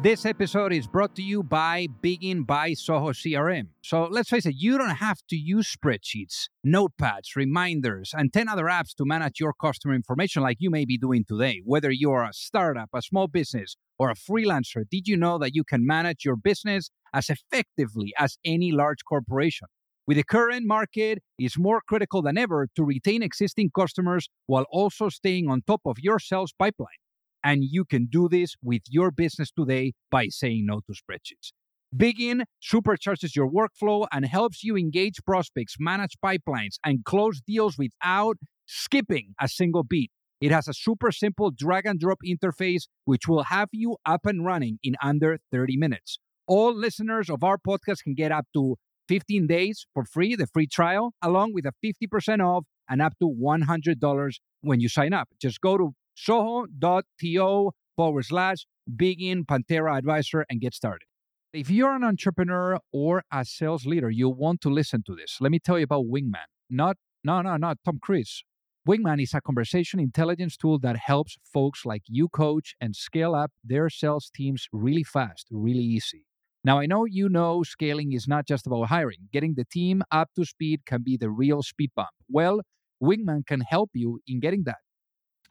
This episode is brought to you by Bigin by Zoho CRM. So let's face it, you don't have to use spreadsheets, notepads, reminders, and 10 other apps to manage your customer information like you may be doing today. Whether you're a startup, a small business, or a freelancer, did you know that you can manage your business as effectively as any large corporation? With the current market, it's more critical than ever to retain existing customers while also staying on top of your sales pipeline. And you can do this with your business today by saying no to spreadsheets. Bigin supercharges your workflow and helps you engage prospects, manage pipelines, and close deals without skipping a single beat. It has a super simple drag and drop interface, which will have you up and running in under 30 minutes. All listeners of our podcast can get up to 15 days for free, the free trial, along with a 50% off and up to $100 when you sign up. Just go to zoho.to forward slash bigin Panthera advisor and get started. If you're an entrepreneur or a sales leader, you want to listen to this. Let me tell you about Wingman. Not, no, no, not Tom Cruise. Wingman is a conversation intelligence tool that helps folks like you coach and scale up their sales teams really fast, really easy. Now, I know you know scaling is not just about hiring. Getting the team up to speed can be the real speed bump. Well, Wingman can help you in getting that.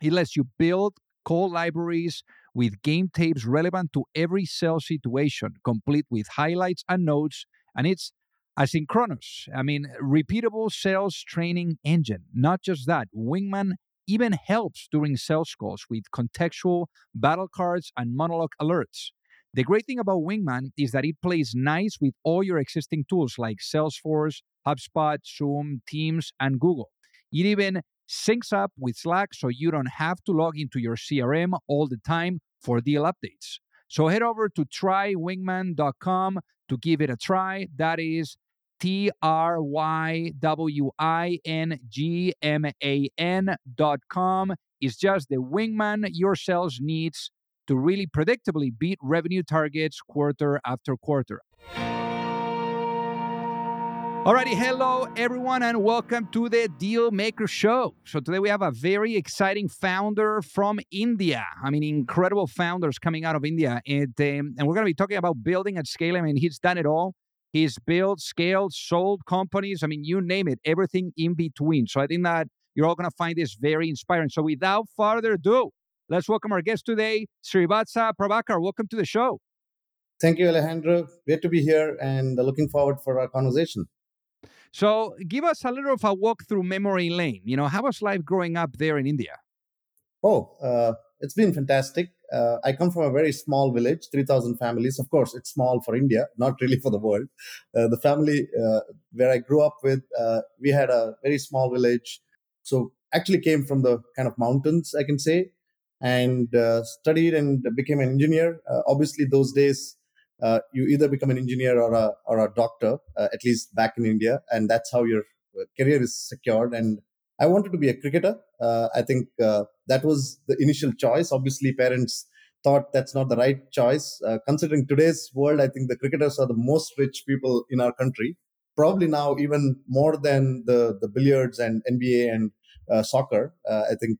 It lets you build call libraries with game tapes relevant to every sales situation, complete with highlights and notes, and it's asynchronous. I mean, repeatable sales training engine. Not just that, Wingman even helps during sales calls with contextual battle cards and monologue alerts. The great thing about Wingman is that it plays nice with all your existing tools like Salesforce, HubSpot, Zoom, Teams, and Google. It even syncs up with Slack so you don't have to log into your CRM all the time for deal updates. So head over to trywingman.com to give it a try. That is T R Y W I N G M A N dot com. It's just the wingman your sales needs to really predictably beat revenue targets quarter after quarter. Alrighty, hello everyone, and welcome to the Deal Maker Show. So today we have a very exciting founder from India. I mean, incredible founders coming out of India, and um, and we're going to be talking about building and scaling. I mean, he's done it all. He's built, scaled, sold companies. I mean, you name it, everything in between. So I think that you're all going to find this very inspiring. So without further ado, let's welcome our guest today, Srivatsa Prabhakar. Welcome to the show. Thank you, Alejandro. Great to be here and looking forward for our conversation. So, give us a little of a walk through memory lane. You know, how was life growing up there in India? Oh, uh, it's been fantastic. Uh, I come from a very small village, 3,000 families. Of course, it's small for India, not really for the world. Uh, the family uh, where I grew up with, uh, we had a very small village. So, actually came from the kind of mountains, I can say, and uh, studied and became an engineer. obviously, those days, uh, you either become an engineer or a or a doctor, uh, at least back in India, and that's how your uh, career is secured. And I wanted to be a cricketer. Uh, I think uh, that was the initial choice. Obviously, parents thought that's not the right choice. Uh, considering today's world, I think the cricketers are the most rich people in our country. Probably now even more than the the billiards and NBA and soccer. I think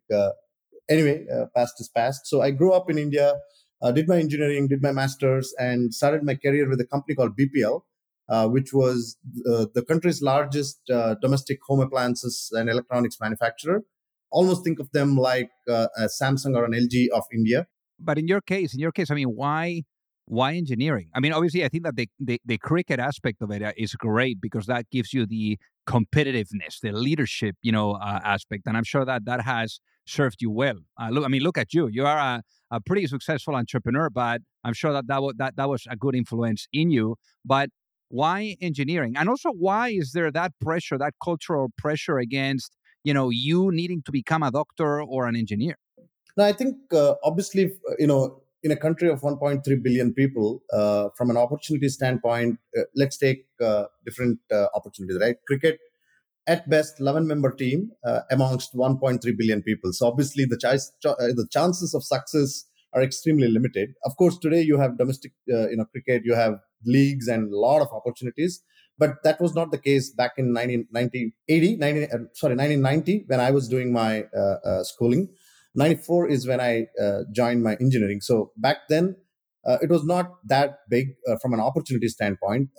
anyway, past is past. So I grew up in India uh, did my engineering, did my master's, and started my career with a company called BPL, uh, which was uh, the country's largest uh, domestic home appliances and electronics manufacturer. Almost think of them like uh, a Samsung or an LG of India. But in your case, in your case, I mean, why? Why engineering? I mean, obviously, I think that the, the, the cricket aspect of it uh, great because that gives you the competitiveness, the leadership, you know, aspect, and I'm sure that that has served you well. look, I mean, look at you. You are a a pretty successful entrepreneur, but I'm sure that that, w- that that was a good influence in you. But why engineering? And also, why is there that pressure, that cultural pressure against you know you needing to become a doctor or an engineer? No, I think uh, obviously you know in a country of 1.3 billion people, uh, from an opportunity standpoint, uh, let's take uh, different uh, opportunities. Right, cricket at best 11 member team uh, amongst 1.3 billion people. So obviously the, ch- ch- uh, the chances of success are extremely limited. Of course, today you have domestic, uh, you know, cricket, you have leagues and a lot of opportunities. But that was not the case back in 1980, 19, uh, sorry, 1990 when I was doing my uh, uh, schooling. 94 is when I joined my engineering. So back then, it was not that big from an opportunity standpoint.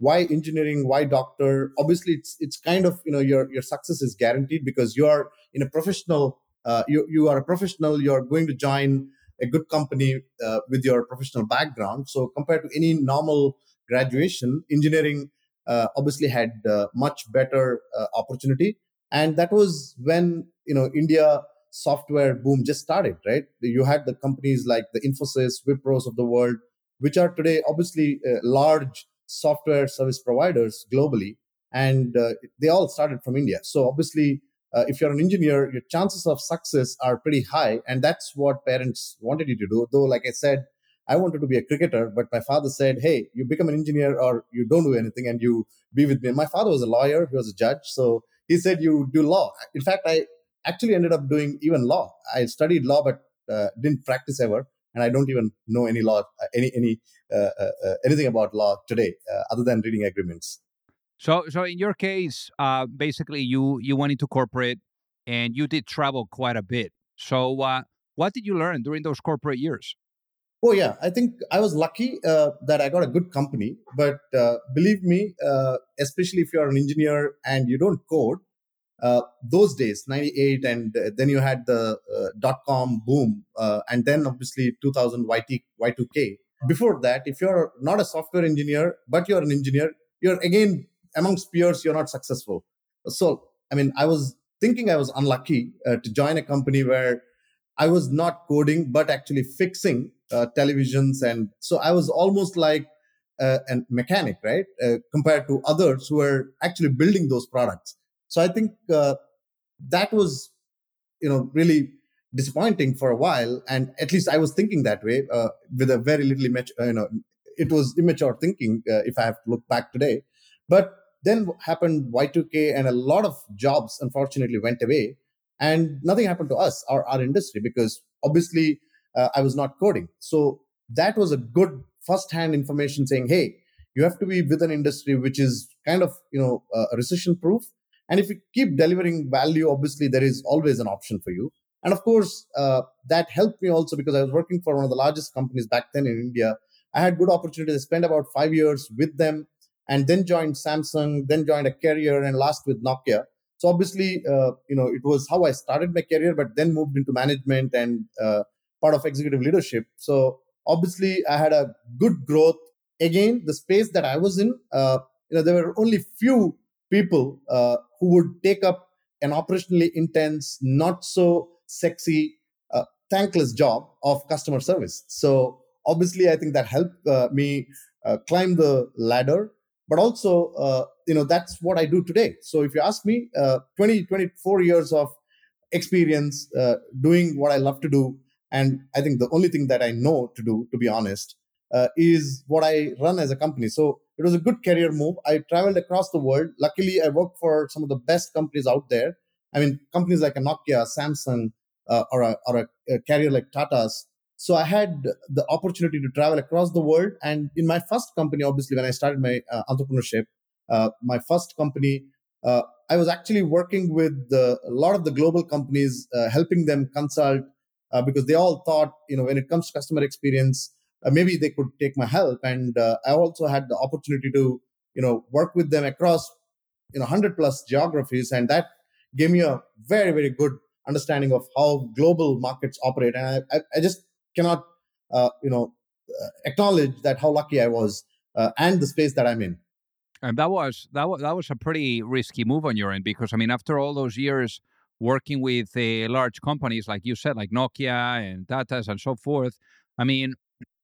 Why engineering? Why doctor? Obviously, it's it's kind of you know your your success is guaranteed because you are in a professional. you you are a professional. You are going to join a good company uh, with your professional background. So compared to any normal graduation, engineering uh, obviously had uh, much better uh, opportunity. And that was when you know India software boom just started. Right, you had the companies like the Infosys, Wipros of the world, which are today obviously uh, large software service providers globally, and uh, they all started from India. So obviously uh, if you're an engineer, your chances of success are pretty high. And that's what parents wanted you to do. Though, like I said, I wanted to be a cricketer, but my father said, Hey, you become an engineer or you don't do anything and you be with me. My father was a lawyer, he was a judge. So he said, You do law. In fact, I actually ended up doing even law. I studied law, but uh, didn't practice ever. And I don't even know any law, uh, any, any, uh, uh, uh, anything about law today, other than reading agreements. So, so in your case, uh, basically, you you went into corporate and you did travel quite a bit. So, uh, what did you learn during those corporate years? Oh yeah, I think I was lucky uh, that I got a good company. But uh, believe me, uh, especially if you are an engineer and you don't code, uh, those days, '98, and then you had the dot com boom, and then obviously 2000 YT Y2K. Before that, if you're not a software engineer but you're an engineer, you're again amongst peers you're not successful. So i mean i was thinking i was unlucky uh, to join a company where i was not coding but actually fixing uh, televisions and so i was almost like uh, a mechanic right? Uh, compared to others who were actually building those products so i think uh, that was you know really disappointing for a while and at least i was thinking that way uh, with a very little immature you know it was immature thinking if i have to look back today but then happened Y2K, and a lot of jobs unfortunately went away, and nothing happened to us, or our industry, because obviously uh, I was not coding. So that was a good first-hand information saying, hey, you have to be with an industry which is kind of you know uh, recession proof and if you keep delivering value obviously there is always an option for you and of course uh, that helped me also because i was working for one of the largest companies back then in india i had good opportunity to spend about five years with them and then joined Samsung, then joined a carrier and last with Nokia. So obviously, uh, you know, it was how I started my career, but then moved into management and uh, part of executive leadership. So obviously, I had a good growth. Again, the space that I was in, uh, you know, there were only few people uh, who would take up an operationally intense, not so sexy, uh, thankless job of customer service. So obviously, I think that helped uh, me climb the ladder. But also uh, you know that's what i do today. So if you ask me uh, 20 24 years of experience uh, doing what i love to do and i think the only thing that i know to do to be honest uh, is what i run as a company. So it was a good career move. I traveled across the world. Luckily i worked for some of the best companies out there. I mean companies like a nokia samsung uh, or, a, or a, a carrier like tata's. So i had the opportunity to travel across the world. And in my first company obviously when i started my uh, entrepreneurship uh, my first company uh, i was actually working with the, a lot of the global companies uh, helping them consult uh, because they all thought you know when it comes to customer experience uh, maybe they could take my help. And i also had the opportunity to you know work with them across you know 100 plus geographies. And that gave me a very very good understanding of how global markets operate. And I, I, I just cannot uh, you know uh, acknowledge that how lucky I was uh, and the space that I'm in. And that was that was that was a pretty risky move on your end because I mean after all those years working with uh, large companies like you said like Nokia and Tata's and so forth, I mean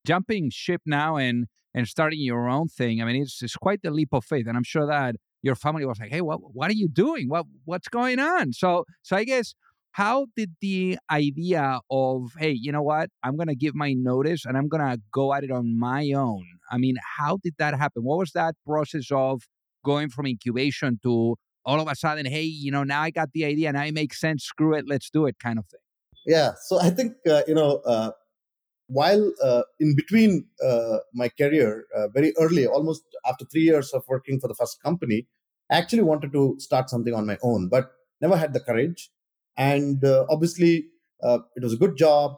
jumping ship now and and starting your own thing, I mean it's it's quite the leap of faith, and I'm sure that your family was like, "Hey, what what are you doing? What what's going on?" So so I guess how did the idea of hey you know what i'm to give my notice and i'm to go at it on my own i mean how did that happen what was that process of going from incubation to all of a sudden, hey, you know, now I got the idea, now it makes sense. Screw it, let's do it, kind of thing. Yeah. So I think uh, you know, uh, while uh, in between uh, my career, uh, very early, almost after three years of working for the first company, I actually wanted to start something on my own, but never had the courage. And uh, obviously, it was a good job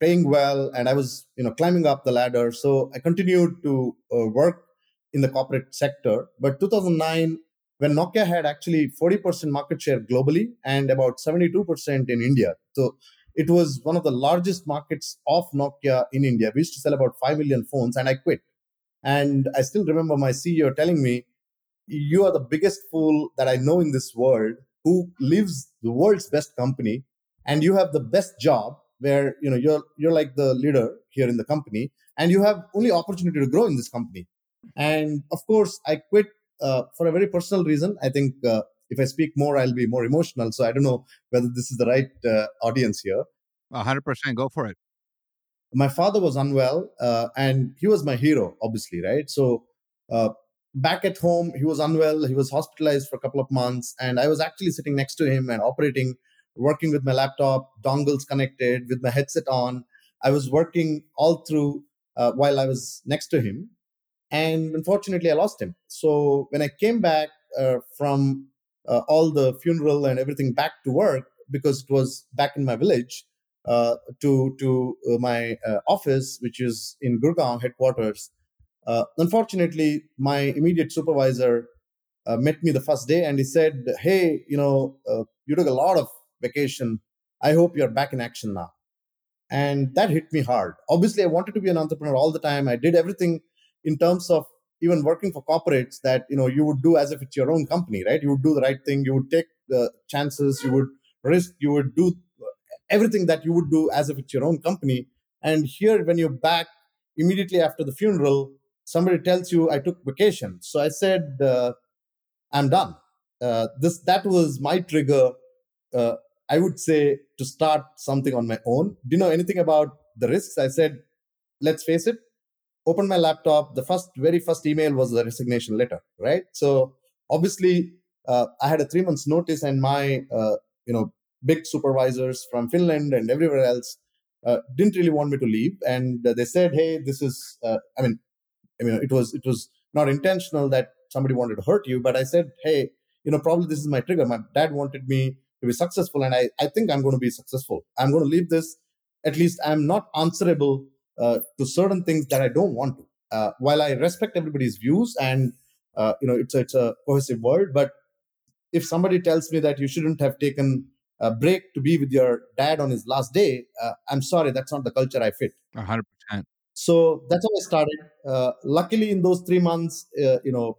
paying well and i was you know climbing up the ladder. So i continued to uh, work in the corporate sector. But 2009 when nokia had actually 40% market share globally and about 72% in india. So it was one of the largest markets of nokia in india. We used to sell about 5 million phones and i quit. And i still remember my ceo telling me you are the biggest fool that i know in this world who lives the world's best company and you have the best job where you know you're you're like the leader here in the company and you have only opportunity to grow in this company. And of course i quit uh, for a very personal reason. I think uh, if i speak more i'll be more emotional so i don't know whether this is the right uh, audience here 100% go for it my father was unwell uh, and he was my hero obviously right so uh, back at home he was unwell he was hospitalized for a couple of months and i was actually sitting next to him and operating working with my laptop, dongles connected, with my headset on. I was working all through uh, while I was next to him. And unfortunately, I lost him. So when I came back uh, from uh, all the funeral and everything back to work, because it was back in my village, uh, to to uh, my uh, office, which is in Gurgaon headquarters. unfortunately, my immediate supervisor met me the first day, and he said, "Hey, you know, you took a lot of vacation. I hope you're back in action now. And that hit me hard. Obviously, I wanted to be an entrepreneur all the time. I did everything in terms of even working for corporates that you know you would do as if it's your own company, right? You would do the right thing. You would take the chances. You would risk. You would do everything that you would do as if it's your own company. And here, when you're back immediately after the funeral, somebody tells you, "I took vacation." So I said, uh, "I'm done." Uh, this that was my trigger uh, I would say to start something on my own. Do you know anything about the risks? I said, let's face it, open my laptop. The first, very first email was the resignation letter, right? So obviously, uh, I had a three months notice, and my, uh, you know, big supervisors from Finland and everywhere else uh, didn't really want me to leave, and they said, "Hey, this is." Uh, I mean, I mean, it was it was not intentional that somebody wanted to hurt you, but I said, "Hey, you know, probably this is my trigger. My dad wanted me to be successful and i, I think i'm going to be successful i'm going to leave this at least i'm not answerable uh, to certain things that i don't want to. Uh, while i respect everybody's views and uh, you know it's a, it's a cohesive world but if somebody tells me that you shouldn't have taken a break to be with your dad on his last day uh, i'm sorry that's not the culture i fit. 100% so that's how i started. Uh, luckily in those three months uh, you know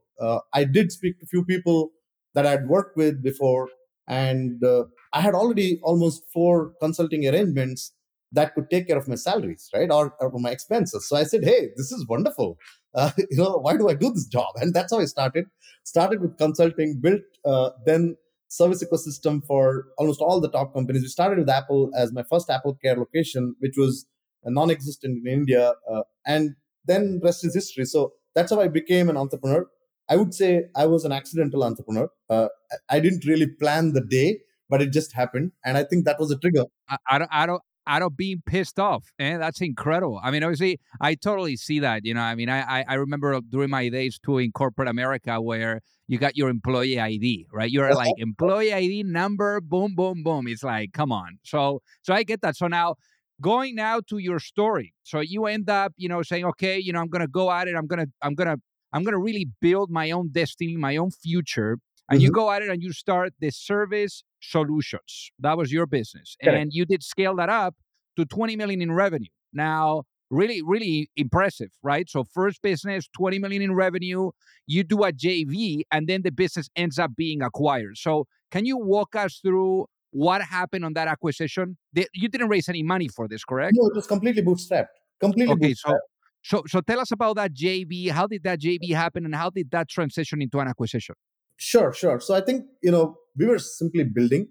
i did speak to a few people that i'd worked with before and uh, i had already almost four consulting arrangements that could take care of my salaries right? Or, or my expenses. So i said hey this is wonderful. Uh, you know why do i do this job? And that's how i started. Started with consulting built uh, then service ecosystem for almost all the top companies. We started with apple as my first apple care location which was non-existent in india uh, and then rest is history. So that's how i became an entrepreneur. I would say I was an accidental entrepreneur. Uh, I didn't really plan the day, but it just happened, and I think that was a trigger. I, I don't, I don't, out of being pissed off. And that's incredible. I mean, obviously, I totally see that. You know, I mean, I, I remember during my days too in corporate America where you got your employee ID, right? You're like employee ID number, boom, boom, boom. It's like, come on. So, so I get that. So now, going now to your story. So you end up, you know, saying, okay, you know, I'm gonna go at it. I'm gonna, I'm gonna I'm going to really build my own destiny, my own future. And mm-hmm. you go at it and you start the service solutions. That was your business. Correct. And you did scale that up to 20 million in revenue. Now, really, really impressive, right? So first business, 20 million in revenue, you do a JV, and then the business ends up being acquired. So can you walk us through what happened on that acquisition? You didn't raise any money for this, correct? No, it was completely bootstrapped. Completely okay, bootstrapped. So so, so tell us about that JV. How did that JV happen, and how did that transition into an acquisition? Sure, sure. So I think you know we were simply building,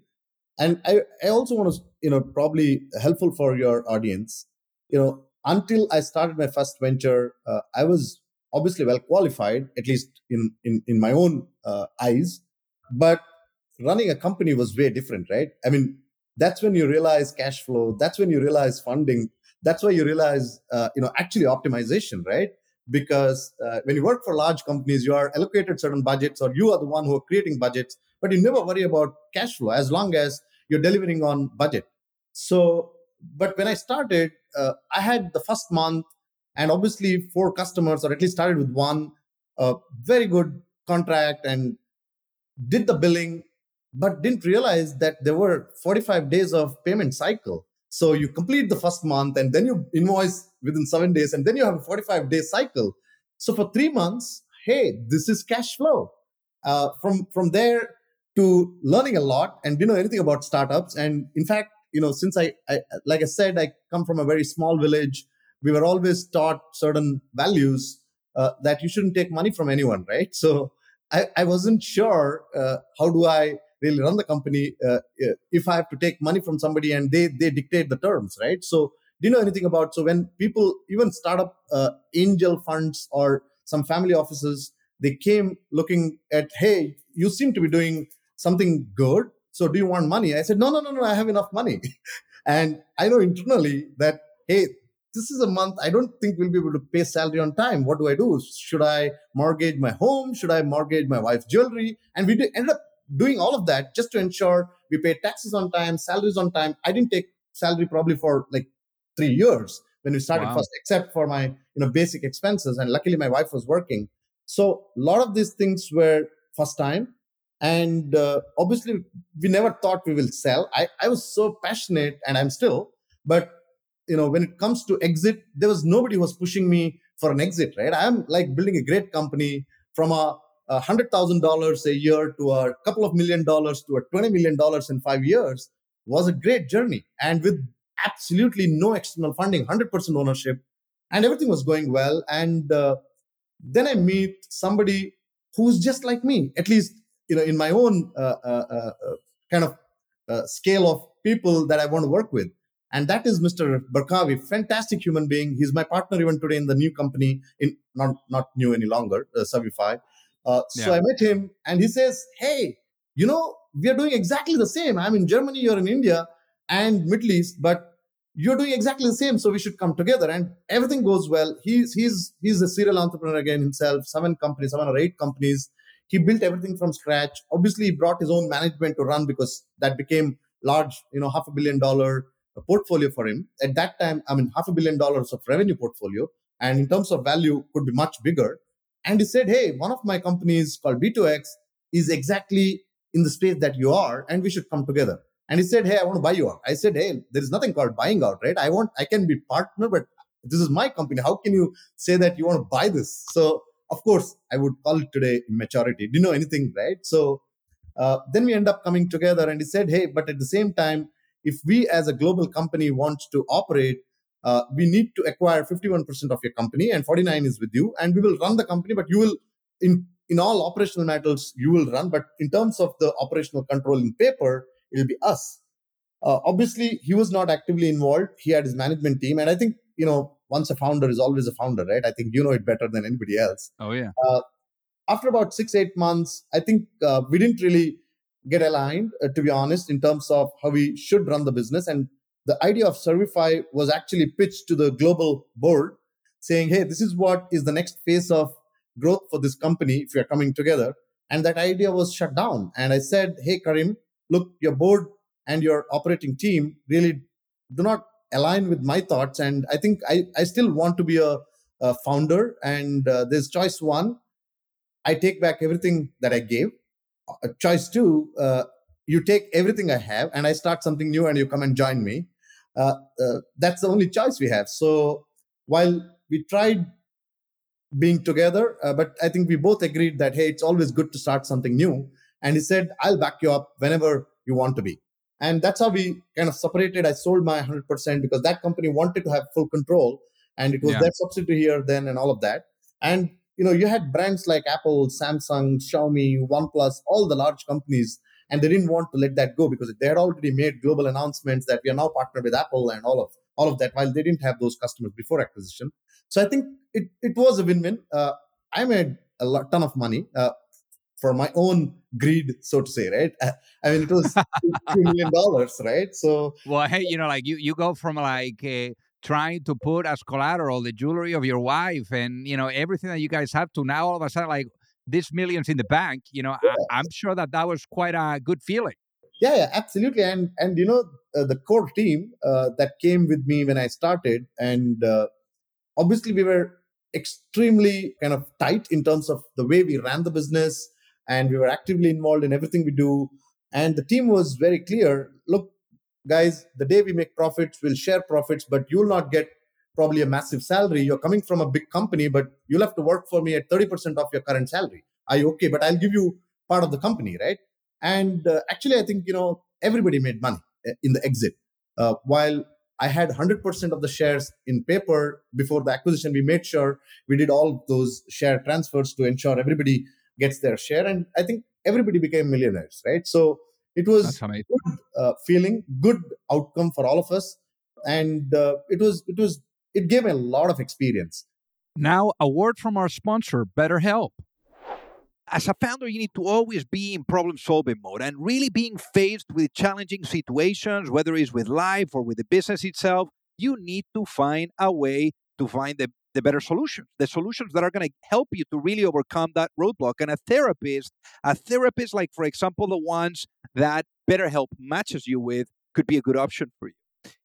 and I I also want to you know probably helpful for your audience. You know, until I started my first venture, uh, I was obviously well qualified, at least in in in my own uh, eyes. but running a company was way different, right? I mean, that's when you realize cash flow. That's when you realize funding. That's why you realize, uh, you know, actually optimization, right? Because uh, when you work for large companies, you are allocated certain budgets, or you are the one who are creating budgets, but you never worry about cash flow as long as you're delivering on budget. So, but when I started, uh, I had the first month, and obviously four customers, or at least started with one, a very good contract, and did the billing but didn't realize that there were 45 days of payment cycle. So you complete the first month and then you invoice within seven days and then you have a 45 day cycle. So for three months, hey, this is cash flow. Uh, from from there to learning a lot and didn't know anything about startups. And in fact, you know, since I, I like I said, I come from a very small village. We were always taught certain values uh, that you shouldn't take money from anyone, right? So I, I wasn't sure uh, how do I really run the company uh, uh, if i have to take money from somebody and they they dictate the terms right? So do you know anything about so when people even startup uh, angel funds or some family offices they came looking at hey you seem to be doing something good so do you want money? I said no no no no i have enough money. And i know internally that hey this is a month i don't think we'll be able to pay salary on time. What do i do? Should i mortgage my home? Should i mortgage my wife's jewelry? And we ended up doing all of that just to ensure we pay taxes on time, salaries on time. I didn't take salary probably for like three years when we started wow. first, except for my you know basic expenses. And luckily, my wife was working. So a lot of these things were first time, and uh, obviously we never thought we will sell. I I was so passionate, and I'm still, but you know when it comes to exit, there was nobody who was pushing me for an exit. Right? I'm like building a great company from a $100,000 a year to a couple of million dollars to a $20 million in five years was a great journey. And with absolutely no external funding, 100% ownership, and everything was going well. And uh, then I meet somebody who's just like me, at least you know in my own uh, uh, uh, uh kind of uh, scale of people that I want to work with. And that is Mr. Barkavi, fantastic human being. He's my partner even today in the new company, in not not new any longer, uh, Servify. Uh, so yeah. I met him and he says, Hey, you know, we are doing exactly the same. I'm in Germany, you're in India and Middle East, but you're doing exactly the same. So we should come together and everything goes well. He's, he's, he's a serial entrepreneur again himself, seven companies, seven or eight companies. He built everything from scratch. Obviously, he brought his own management to run because that became large, you know, half a billion dollar portfolio for him. At that time, I mean, half a billion dollars of revenue portfolio. And in terms of value, could be much bigger. And he said, Hey, one of my companies called B2X is exactly in the space that you are, and we should come together. And he said, Hey, I want to buy you out. I said, Hey, there is nothing called buying out, right? I want, I can be partner, but this is my company. How can you say that you want to buy this? So, of course, I would call it today immaturity. Do you know anything, right? So, uh, then we end up coming together and he said, Hey, but at the same time, if we as a global company want to operate uh, we need to acquire 51% of your company and 49 is with you and we will run the company but you will in in all operational matters you will run but in terms of the operational control in paper it will be us. Uh, obviously he was not actively involved. He had his management team and i think you know once a founder is always a founder right? I think you know it better than anybody else. Oh yeah. Uh, after about six eight months i think uh, we didn't really get aligned uh, to be honest in terms of how we should run the business and the idea of Servify was actually pitched to the global board saying, hey, this is what is the next phase of growth for this company if we are coming together. And that idea was shut down. And I said, hey, Karim, look, your board and your operating team really do not align with my thoughts. And I think I, I still want to be a, a founder. And uh, there's choice one I take back everything that I gave. Uh, choice two, uh, you take everything I have and I start something new and you come and join me uh, uh, that's the only choice we have. So while we tried being together, uh, but I think we both agreed that hey, it's always good to start something new. And he said, "I'll back you up whenever you want to be." And that's how we kind of separated. I sold my 100% because that company wanted to have full control, and it was yeah. their subsidiary here then, and all of that. And you know, you had brands like Apple, Samsung, Xiaomi, OnePlus, all the large companies and they didn't want to let that go because they had already made global announcements that we are now partnered with Apple and all of all of that. While they didn't have those customers before acquisition, so I think it it was a win-win. Uh, I made a lot, ton of money. Uh, for my own greed, so to say, right? I mean, it was two million dollars, right? So, well, hey, you know, like you you go from like uh, trying to put as collateral the jewelry of your wife and you know everything that you guys have to now all of a sudden like this millions in the bank. You know. I, am sure that that was quite a good feeling. Yeah, yeah, absolutely. And and you know, uh, the core team uh, that came with me when I started, and uh, obviously we were extremely kind of tight in terms of the way we ran the business and we were actively involved in everything we do and the team was very clear look guys the day we make profits we'll share profits but you'll not get probably a massive salary you're coming from a big company but you'll have to work for me at 30% of your current salary are you okay but i'll give you part of the company right and uh, actually i think you know everybody made money uh, in the exit uh, while I had 100% of the shares in paper before the acquisition. We made sure we did all those share transfers to ensure everybody gets their share. And I think everybody became millionaires, right? So it was good uh, feeling, good outcome for all of us. And uh, it was, it was, it gave me a lot of experience. Now, a word from our sponsor, BetterHelp as a founder, you need to always be in problem solving mode and really being faced with challenging situations, whether it's with life or with the business itself. You need to find a way to find the, the better solutions, the solutions that are going to help you to really overcome that roadblock. And a therapist, a therapist like, for example, the ones that BetterHelp matches you with, could be a good option for you.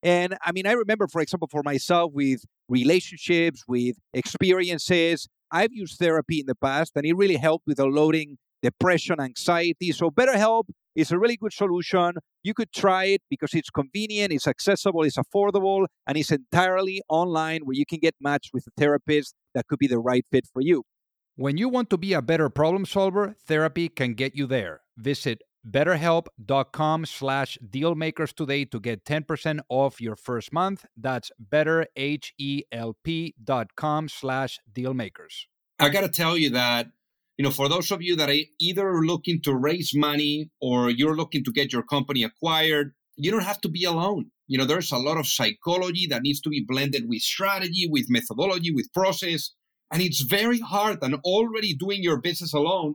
And I mean, I remember, for example, for myself with relationships, with experiences, I've used therapy in the past and it really helped with unloading depression, anxiety. So, BetterHelp is a really good solution. You could try it because it's convenient, it's accessible, it's affordable, and it's entirely online where you can get matched with a therapist that could be the right fit for you. When you want to be a better problem solver, therapy can get you there. Visit betterhelp.com slash dealmakers today to get 10% off your first month. That's betterhelp.com slash dealmakers. I gotta tell you that you know for those of you that are either looking to raise money or you're looking to get your company acquired you don't have to be alone. You know there's a lot of psychology that needs to be blended with strategy with methodology with process and it's very hard and already doing your business alone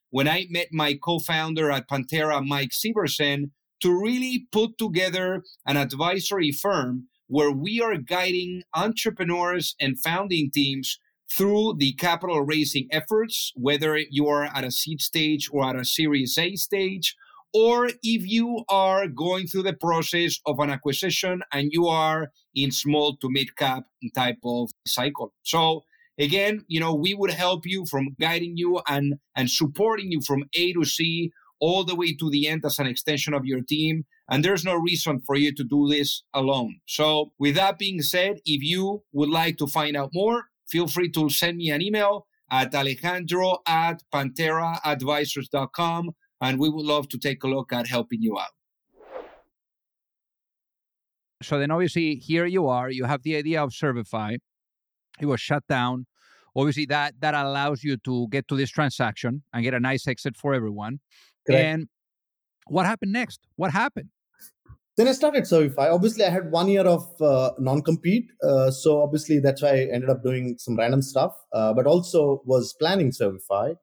when I met my co-founder at Panthera, Mike Sieversen, to really put together an advisory firm where we are guiding entrepreneurs and founding teams through the capital raising efforts, whether you are at a seed stage or at a series A stage, or if you are going through the process of an acquisition and you are in small to mid cap type of cycle. So Again, you know, we would help you from guiding you and, and supporting you from A to C all the way to the end as an extension of your team. And there's no reason for you to do this alone. So, with that being said, if you would like to find out more, feel free to send me an email at alejandro at pantheraadvisors.com. And we would love to take a look at helping you out. So then obviously here you are, you have the idea of Servify. It was shut down obviously that that allows you to get to this transaction and get a nice exit for everyone. Correct. And what happened next? What happened? Then I started Servify. Obviously, I had one year of uh, non-compete, uh, so obviously that's why I ended up doing some random stuff. Uh, but also was planning Servify,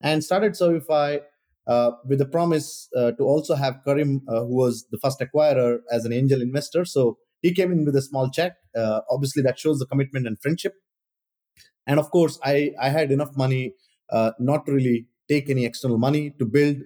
and started Servify uh, with the promise uh, to also have Karim, uh, who was the first acquirer, as an angel investor. So he came in with a small check. obviously, that shows the commitment and friendship and of course i i had enough money uh, not really take any external money to build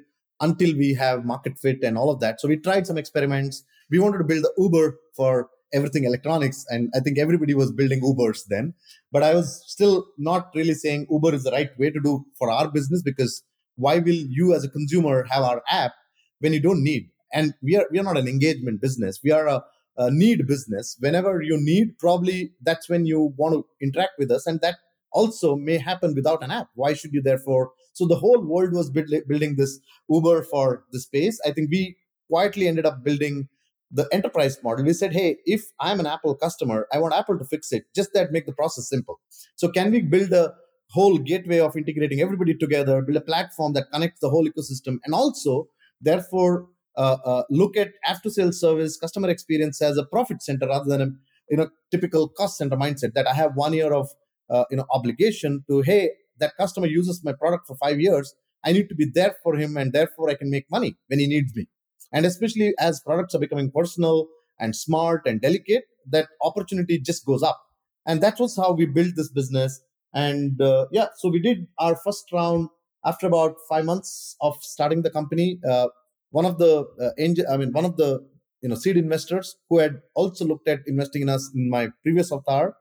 until we have market fit and all of that. So we tried some experiments. We wanted to build the uber for everything electronics and i think everybody was building ubers then. But i was still not really saying uber is the right way to do for our business because why will you as a consumer have our app when you don't need? And we are we are not an engagement business. We are a a need business. Whenever you need probably that's when you want to interact with us and that also may happen without an app. Why should you therefore? So the whole world was build, building this Uber for the space. I think we quietly ended up building the enterprise model. We said, hey, if I'm an Apple customer, I want Apple to fix it. Just that make the process simple. So can we build a whole gateway of integrating everybody together, build a platform that connects the whole ecosystem, and also therefore uh, uh, look at after sales service customer experience as a profit center rather than a you know typical cost center mindset that i have one year of uh, you know obligation to hey that customer uses my product for five years. I need to be there for him and therefore i can make money when he needs me. And especially as products are becoming personal and smart and delicate that opportunity just goes up. And that was how we built this business. And uh, yeah so we did our first round after about five months of starting the company. Uh, one of the uh, angel, I mean, one of the you know seed investors who had also looked at investing in us in my previous avatar.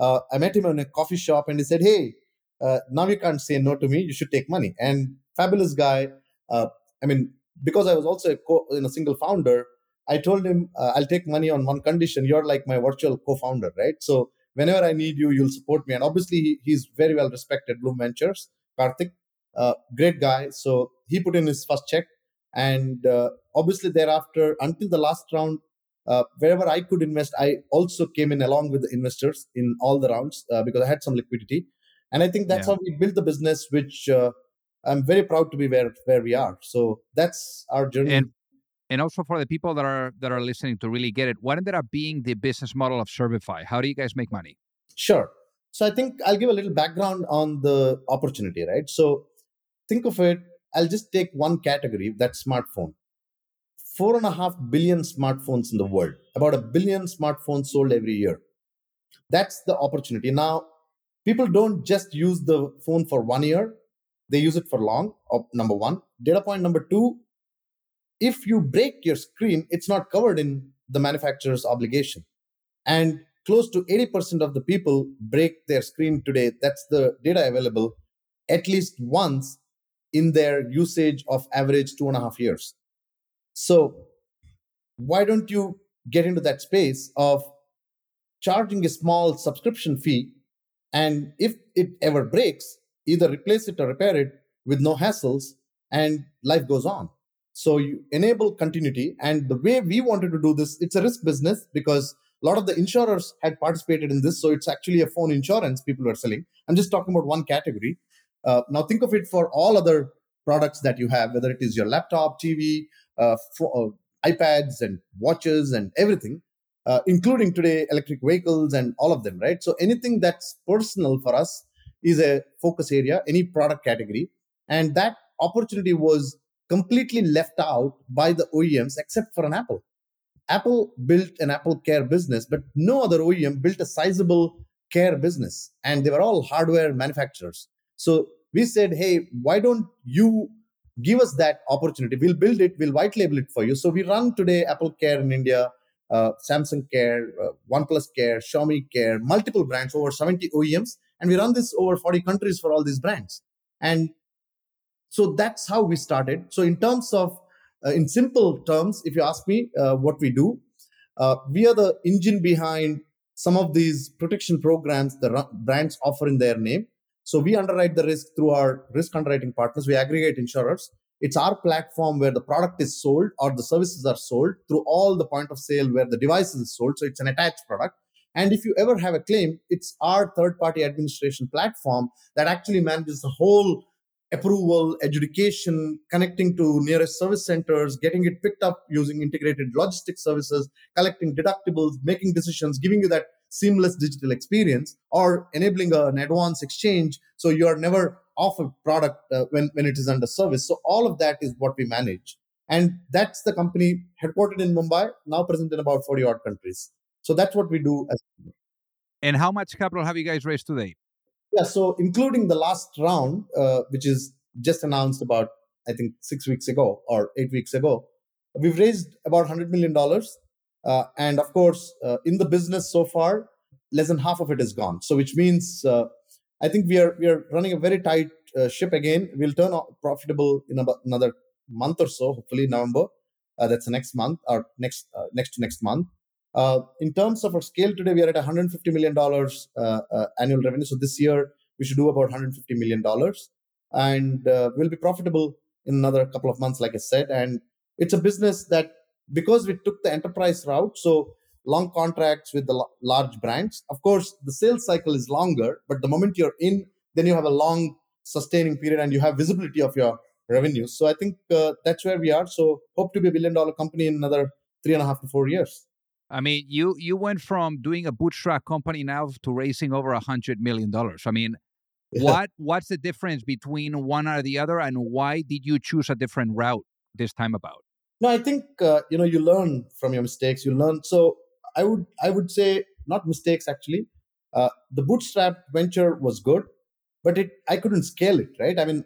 Uh, I met him in a coffee shop and he said, "Hey, uh, now you can't say no to me. You should take money." And fabulous guy. Uh, I mean, because I was also a co- you know, single founder, I told him uh, I'll take money on one condition: you're like my virtual co-founder, right? So whenever I need you, you'll support me. And obviously, he, he's very well respected. Blume Ventures, Karthik, uh, great guy. So he put in his first check and uh, obviously thereafter until the last round uh, wherever i could invest i also came in along with the investors in all the rounds uh, because i had some liquidity. And i think that's yeah. how we built the business which uh, i'm very proud to be where where we are. So that's our journey. And and also for the people that are that are listening to really get it what ended up being the business model of servify? How do you guys make money? Sure. So i think i'll give a little background on the opportunity right? So think of it I'll just take one category that's smartphone. Four and a half billion smartphones in the world, about a billion smartphones sold every year. That's the opportunity. Now, people don't just use the phone for one year, they use it for long. Number one. Data point number two if you break your screen, it's not covered in the manufacturer's obligation. And close to 80% of the people break their screen today. That's the data available at least once in their usage of average two and a half years. So, why don't you get into that space of charging a small subscription fee? And if it ever breaks, either replace it or repair it with no hassles, and life goes on. So, you enable continuity. And the way we wanted to do this, it's a risk business because a lot of the insurers had participated in this. So, it's actually a phone insurance people were selling. I'm just talking about one category. Uh, now think of it for all other products that you have, whether it is your laptop, TV, uh, for, uh, iPads, and watches, and everything, uh, including today electric vehicles and all of them, right? So anything that's personal for us is a focus area, any product category, and that opportunity was completely left out by the OEMs except for an Apple. Apple built an Apple Care business, but no other OEM built a sizable care business, and they were all hardware manufacturers. So we said, hey, why don't you give us that opportunity? We'll build it, we'll white label it for you. So we run today Apple Care in India, uh, Samsung Care, uh, OnePlus Care, Xiaomi Care, multiple brands, over 70 OEMs. And we run this over 40 countries for all these brands. And so that's how we started. So, in terms of, uh, in simple terms, if you ask me uh, what we do, uh, we are the engine behind some of these protection programs the brands offer in their name. So we underwrite the risk through our risk underwriting partners. We aggregate insurers. It's our platform where the product is sold or the services are sold through all the point of sale where the device is sold. So it's an attached product. And if you ever have a claim, it's our third party administration platform that actually manages the whole approval, adjudication, connecting to nearest service centers, getting it picked up using integrated logistics services, collecting deductibles, making decisions, giving you that seamless digital experience or enabling an advanced exchange so you are never off a product uh, when, when it is under service. So all of that is what we manage. And that's the company headquartered in Mumbai, now present in about 40 odd countries. So that's what we do. As and how much capital have you guys raised today? Yeah, so including the last round, uh, which is just announced about, I think, six weeks ago or eight weeks ago, we've raised about $100 million. Uh, and of course, uh, in the business so far, less than half of it is gone. So, which means uh, I think we are we are running a very tight uh, ship again. We'll turn profitable in about another month or so, hopefully November. Uh, that's the next month or next uh, next to next month. in terms of our scale today, we are at 150 million dollars annual revenue. So this year we should do about 150 million dollars, and we'll be profitable in another couple of months, like I said. And it's a business that because we took the enterprise route, so long contracts with the large brands. Of course, the sales cycle is longer, but the moment you're in, then you have a long sustaining period and you have visibility of your revenues. So I think uh, that's where we are. So hope to be a billion dollar company in another three and a half to four years. I mean, you you went from doing a bootstrap company now to raising over a hundred million dollars. I mean, what what's the difference between one or the other, and why did you choose a different route this time about? No, I think uh, you know you learn from your mistakes. You learn. So I would I would say not mistakes actually. Uh, the bootstrap venture was good, but it I couldn't scale it. Right. I mean,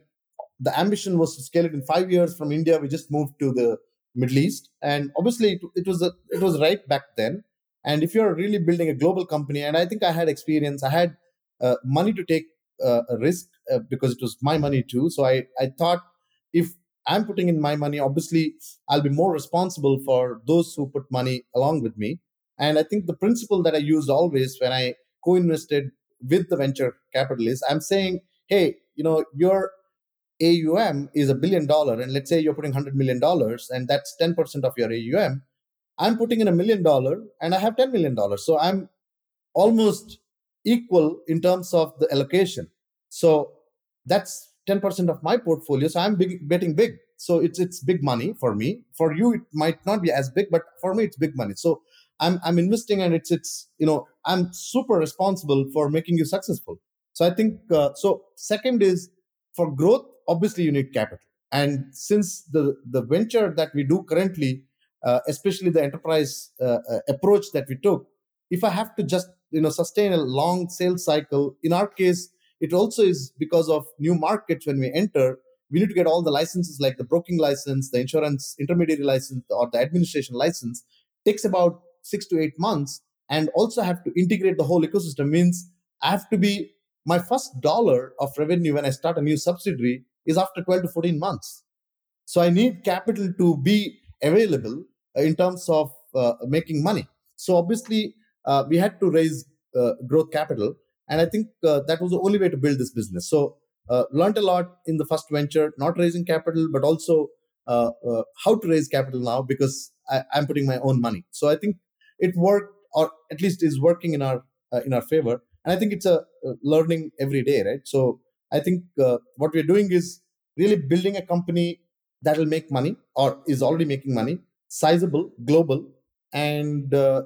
the ambition was to scale it in five years from India. We just moved to the Middle East, and obviously it, it was a, it was right back then. And if you're really building a global company, and I think I had experience, I had uh, money to take uh, a risk uh, because it was my money too. So I I thought if I'm putting in my money, obviously I'll be more responsible for those who put money along with me. And I think the principle that I used always when I co-invested with the venture capitalists, I'm saying, hey, you know, your AUM is a billion dollar, and let's say you're putting hundred million dollars, and that's ten percent of your AUM. I'm putting in a million dollar, and I have ten million dollars, so I'm almost equal in terms of the allocation. So that's ten percent of my portfolio. So I'm big, betting big. So it's it's big money for me. For you, it might not be as big, but for me, it's big money. So I'm I'm investing, and it's it's you know I'm super responsible for making you successful. So I think uh, so. Second is for growth obviously you need capital. And since the, the venture that we do currently, uh, especially the enterprise uh, uh, approach that we took, if I have to just you know sustain a long sales cycle, in our case, it also is because of new markets when we enter. We need to get all the licenses like the broking license, the insurance intermediary license, or the administration license. Takes about six to eight months, and also have to integrate the whole ecosystem. Means I have to be my first dollar of revenue when I start a new subsidiary is after 12 to 14 months. So I need capital to be available uh, in terms of uh, making money. So obviously, uh, we had to raise uh, growth capital, and I think uh, that was the only way to build this business. So uh, learned a lot in the first venture, not raising capital, but also how to raise capital now because I, am putting my own money. So I think it worked, or at least is working in our in our favor. And I think it's a learning every day, right? So I think uh, what we're doing is really building a company that will make money or is already making money, sizable, global, and uh,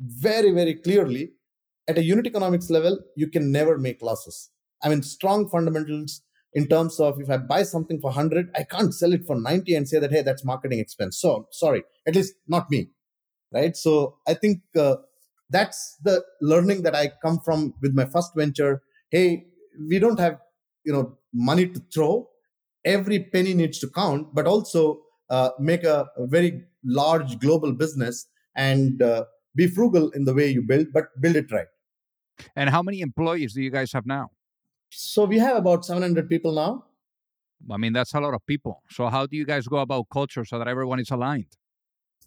very, very clearly at a unit economics level, you can never make losses. I mean, strong fundamentals in terms of if I buy something for 100, I can't sell it for 90 and say that, hey, that's marketing expense. So, sorry, at least not me. Right. So, I think uh, that's the learning that I come from with my first venture. Hey, we don't have you know money to throw every penny needs to count but also uh, make a, a, very large global business and uh, be frugal in the way you build but build it right and how many employees do you guys have now so we have about 700 people now i mean that's a lot of people so how do you guys go about culture so that everyone is aligned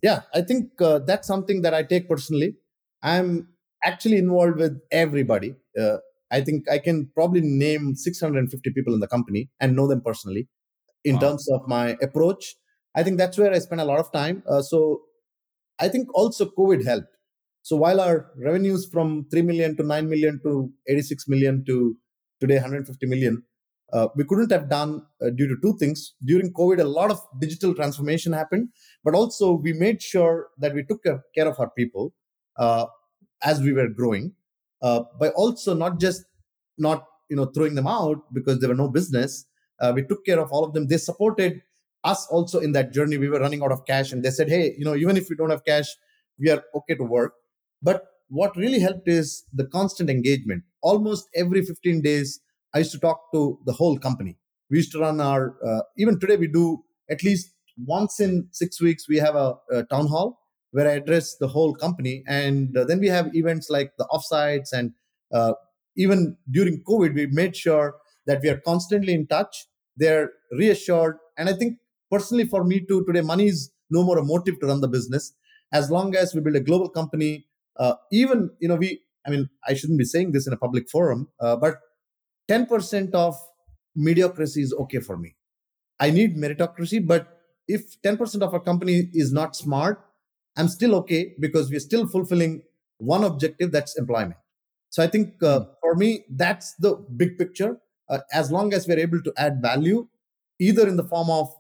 yeah i think uh, that's something that i take personally i'm actually involved with everybody uh, I think I can probably name 650 people in the company and know them personally. In wow. terms of my approach, I think that's where I spend a lot of time. Uh, so I think also COVID helped. So while our revenues from 3 million to 9 million to 86 million to today 150 million, uh, we couldn't have done uh, due to two things. During COVID, a lot of digital transformation happened, but also we made sure that we took care of our people uh, as we were growing uh, by also not just not you know throwing them out because there were no business. Uh, we took care of all of them. They supported us also in that journey. We were running out of cash, and they said, "Hey, you know, even if we don't have cash, we are okay to work." But what really helped is the constant engagement. Almost every 15 days, I used to talk to the whole company. We used to run our uh, even today we do at least once in six weeks we have a, a town hall where I address the whole company. And uh, then we have events like the offsites. And uh, even during COVID, we made sure that we are constantly in touch. They're reassured. And I think personally for me too, today, money is no more a motive to run the business. As long as we build a global company, uh, even, you know, we, I mean, I shouldn't be saying this in a public forum, uh, but 10% of mediocrity is okay for me. I need meritocracy, but if 10% of our company is not smart, I'm still okay because we're still fulfilling one objective that's employment. So I think uh, hmm. for me, that's the big picture. Uh, as long as we're able to add value, either in the form of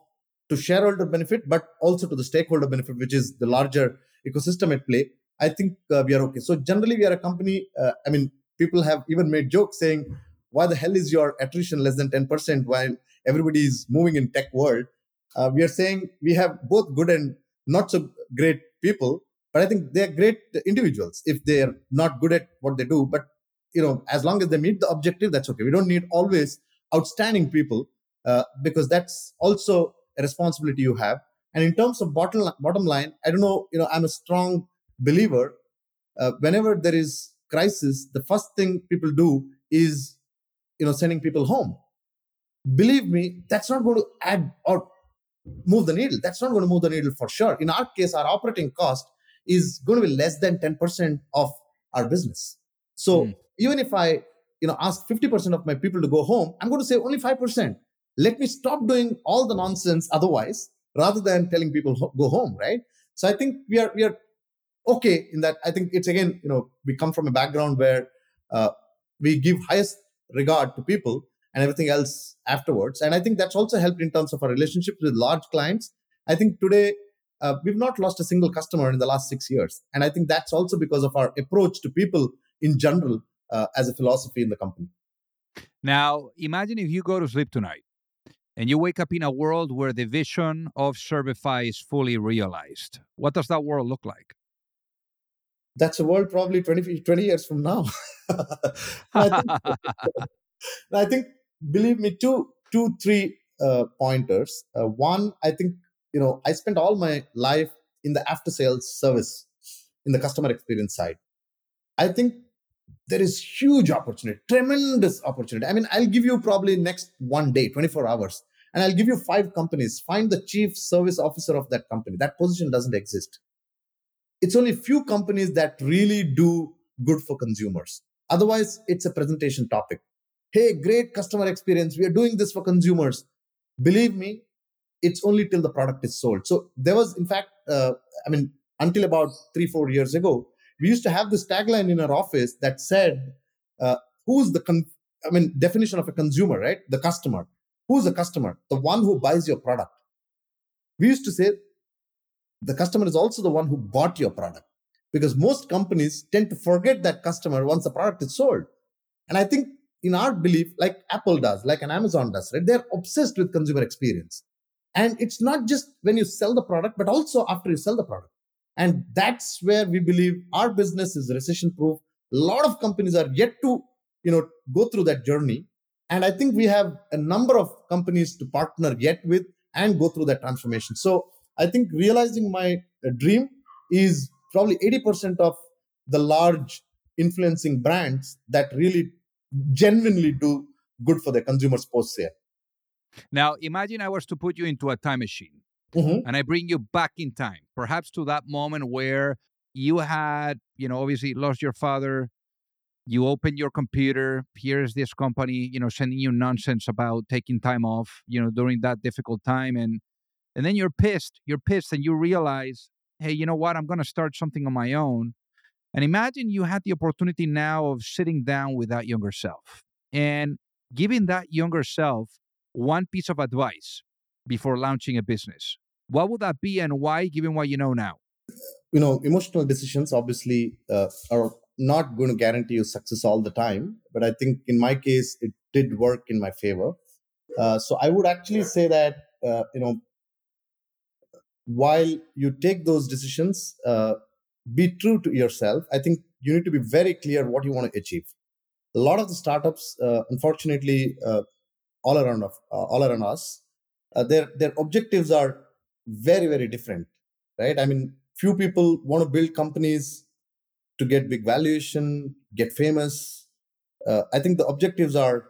to shareholder benefit, but also to the stakeholder benefit, which is the larger ecosystem at play, I think uh, we are okay. So generally, we are a company. Uh, I mean, people have even made jokes saying, "Why the hell is your attrition less than ten percent while everybody is moving in tech world?" Uh, we are saying we have both good and not so great people, but I think they're great individuals if they're not good at what they do. But you know, as long as they meet the objective, that's okay. We don't need always outstanding people uh, because that's also a responsibility you have. And in terms of bottom bottom line, I don't know. You know, I'm a strong believer. Uh, whenever there is crisis, the first thing people do is, you know, sending people home. Believe me, that's not going to add or move the needle. That's not going to move the needle for sure. In our case, our operating cost is going to be less than 10% of our business. So mm. even if I, you know, ask 50% of my people to go home, I'm going to say only 5%. Let me stop doing all the nonsense otherwise, rather than telling people go home, right? So I think we are we are okay in that. I think it's again, you know, we come from a background where uh, we give highest regard to people and everything else afterwards. And I think that's also helped in terms of our relationships with large clients. I think today uh, we've not lost a single customer in the last six years. And I think that's also because of our approach to people in general uh, as a philosophy in the company. Now, imagine if you go to sleep tonight and you wake up in a world where the vision of Servify is fully realized. What does that world look like? That's a world probably 20, 20 years from now. I, think, I think believe me, two, two, three uh, pointers. Uh, one, I think you know I spent all my life in the after sales service, in the customer experience side. I think there is huge opportunity, tremendous opportunity. I mean, I'll give you probably next one day, 24 hours, and I'll give you five companies. Find the chief service officer of that company. That position doesn't exist. It's only few companies that really do good for consumers. Otherwise, it's a presentation topic hey, great customer experience. We are doing this for consumers. Believe me, it's only till the product is sold. So there was, in fact, uh, I mean, until about three, four years ago, we used to have this tagline in our office that said, uh, who's the, con- I mean, definition of a consumer, right? The customer. Who's a customer? The one who buys your product. We used to say the customer is also the one who bought your product because most companies tend to forget that customer once the product is sold. And I think in our belief, like Apple does, like an Amazon does, right? They're obsessed with consumer experience. And it's not just when you sell the product, but also after you sell the product. And that's where we believe our business is recession proof. A lot of companies are yet to, you know, go through that journey. And I think we have a number of companies to partner yet with and go through that transformation. So I think realizing my uh, dream is probably 80% of the large influencing brands that really genuinely do good for their consumers post sale. Now, imagine I was to put you into a time machine mm-hmm. and I bring you back in time, perhaps to that moment where you had, you know, obviously lost your father. You open your computer. Here's this company, you know, sending you nonsense about taking time off, you know, during that difficult time, and and then you're pissed. You're pissed, and you realize, hey, you know what? I'm going to start something on my own. And imagine you had the opportunity now of sitting down with that younger self and giving that younger self one piece of advice before launching a business. What would that be and why, given what you know now? You know, emotional decisions obviously uh, are not going to guarantee you success all the time. But I think in my case, it did work in my favor. Uh, so I would actually say that, uh, you know, while you take those decisions, uh, be true to yourself. I think you need to be very clear what you want to achieve. A lot of the startups, uh, unfortunately, uh, all around of, uh, all around us, uh, their their objectives are very very different, right? I mean, few people want to build companies to get big valuation, get famous. Uh, I think the objectives are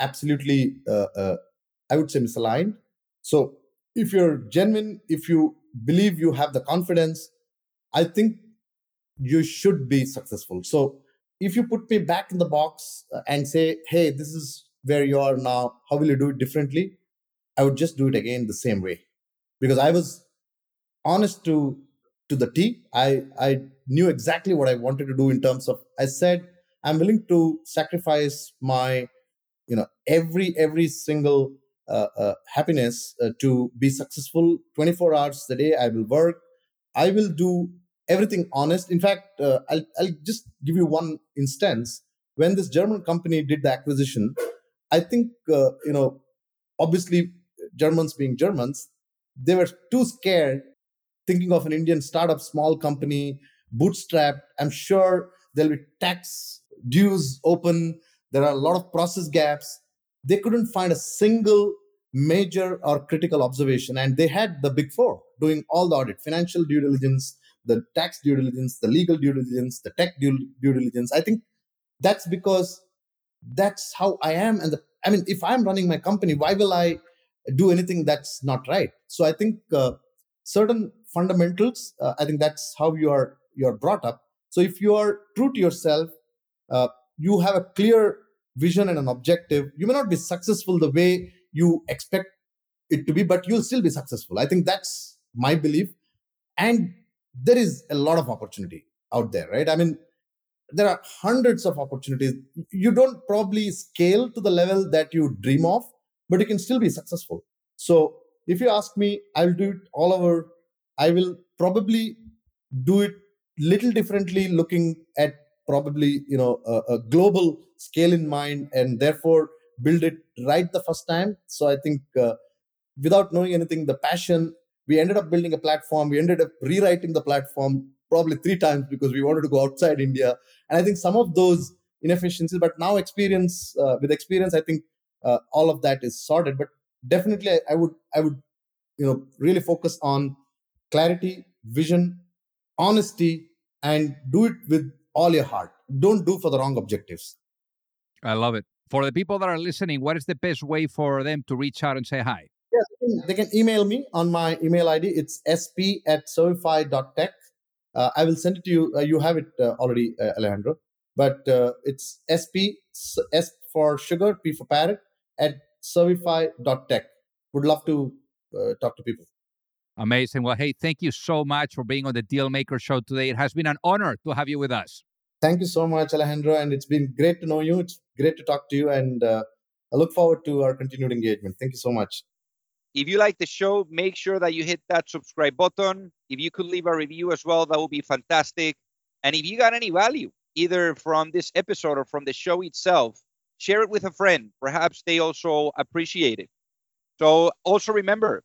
absolutely, I would say, misaligned. So, if you're genuine, if you believe you have the confidence, I think you should be successful. So if you put me back in the box uh, and say, hey, this is where you are now, how will you do it differently? I would just do it again the same way because I was honest to to the T. I I knew exactly what I wanted to do in terms of. I said I'm willing to sacrifice my, you know, every every single happiness uh, to be successful. 24 hours a day, I will work. I will do everything honest. In fact, uh, I'll I'll just give you one instance. When this German company did the acquisition, I think uh, you know, obviously, Germans being Germans, they were too scared thinking of an Indian startup, small company, bootstrapped. I'm sure there'll be tax dues open. There are a lot of process gaps. They couldn't find a single major or critical observation. And they had the big four doing all the audit financial due diligence, the tax due diligence, the legal due diligence, the tech due, due diligence. I think that's because that's how I am. And the, I mean, if I'm running my company, why will I do anything that's not right? So I think uh, certain fundamentals, uh, I think that's how you are you are brought up. So if you are true to yourself, uh, you have a clear vision and an objective. You may not be successful the way you expect it to be, but you'll still be successful. I think that's my belief. And there is a lot of opportunity out there, right? I mean, there are hundreds of opportunities. You don't probably scale to the level that you dream of, but you can still be successful. So if you ask me, I'll do it all over. I will probably do it little differently, looking at probably you know a, a global scale in mind, and therefore build it right the first time. So I think uh, without knowing anything, the passion, we ended up building a platform. We ended up rewriting the platform probably three times because we wanted to go outside India. And I think some of those inefficiencies, but now experience uh, with experience, I think uh, all of that is sorted. But definitely, I, I would I would you know really focus on clarity, vision, honesty, and do it with all your heart. Don't do for the wrong objectives. I love it. For the people that are listening, what is the best way for them to reach out and say hi? Yeah, they can email me on my email ID. It's sp at servify.tech. Uh, I will send it to you. Uh, you have it uh, already, uh, Alejandro. But uh, it's sp, S for sugar, P for parrot, at servify.tech. Would love to uh, talk to people. Amazing. Well, hey, thank you so much for being on the Dealmaker Show today. It has been an honor to have you with us. Thank you so much, Alejandro. And it's been great to know you. It's great to talk to you. And uh, I look forward to our continued engagement. Thank you so much. If you like the show, make sure that you hit that subscribe button. If you could leave a review as well, that would be fantastic. And if you got any value, either from this episode or from the show itself, share it with a friend. Perhaps they also appreciate it. So also remember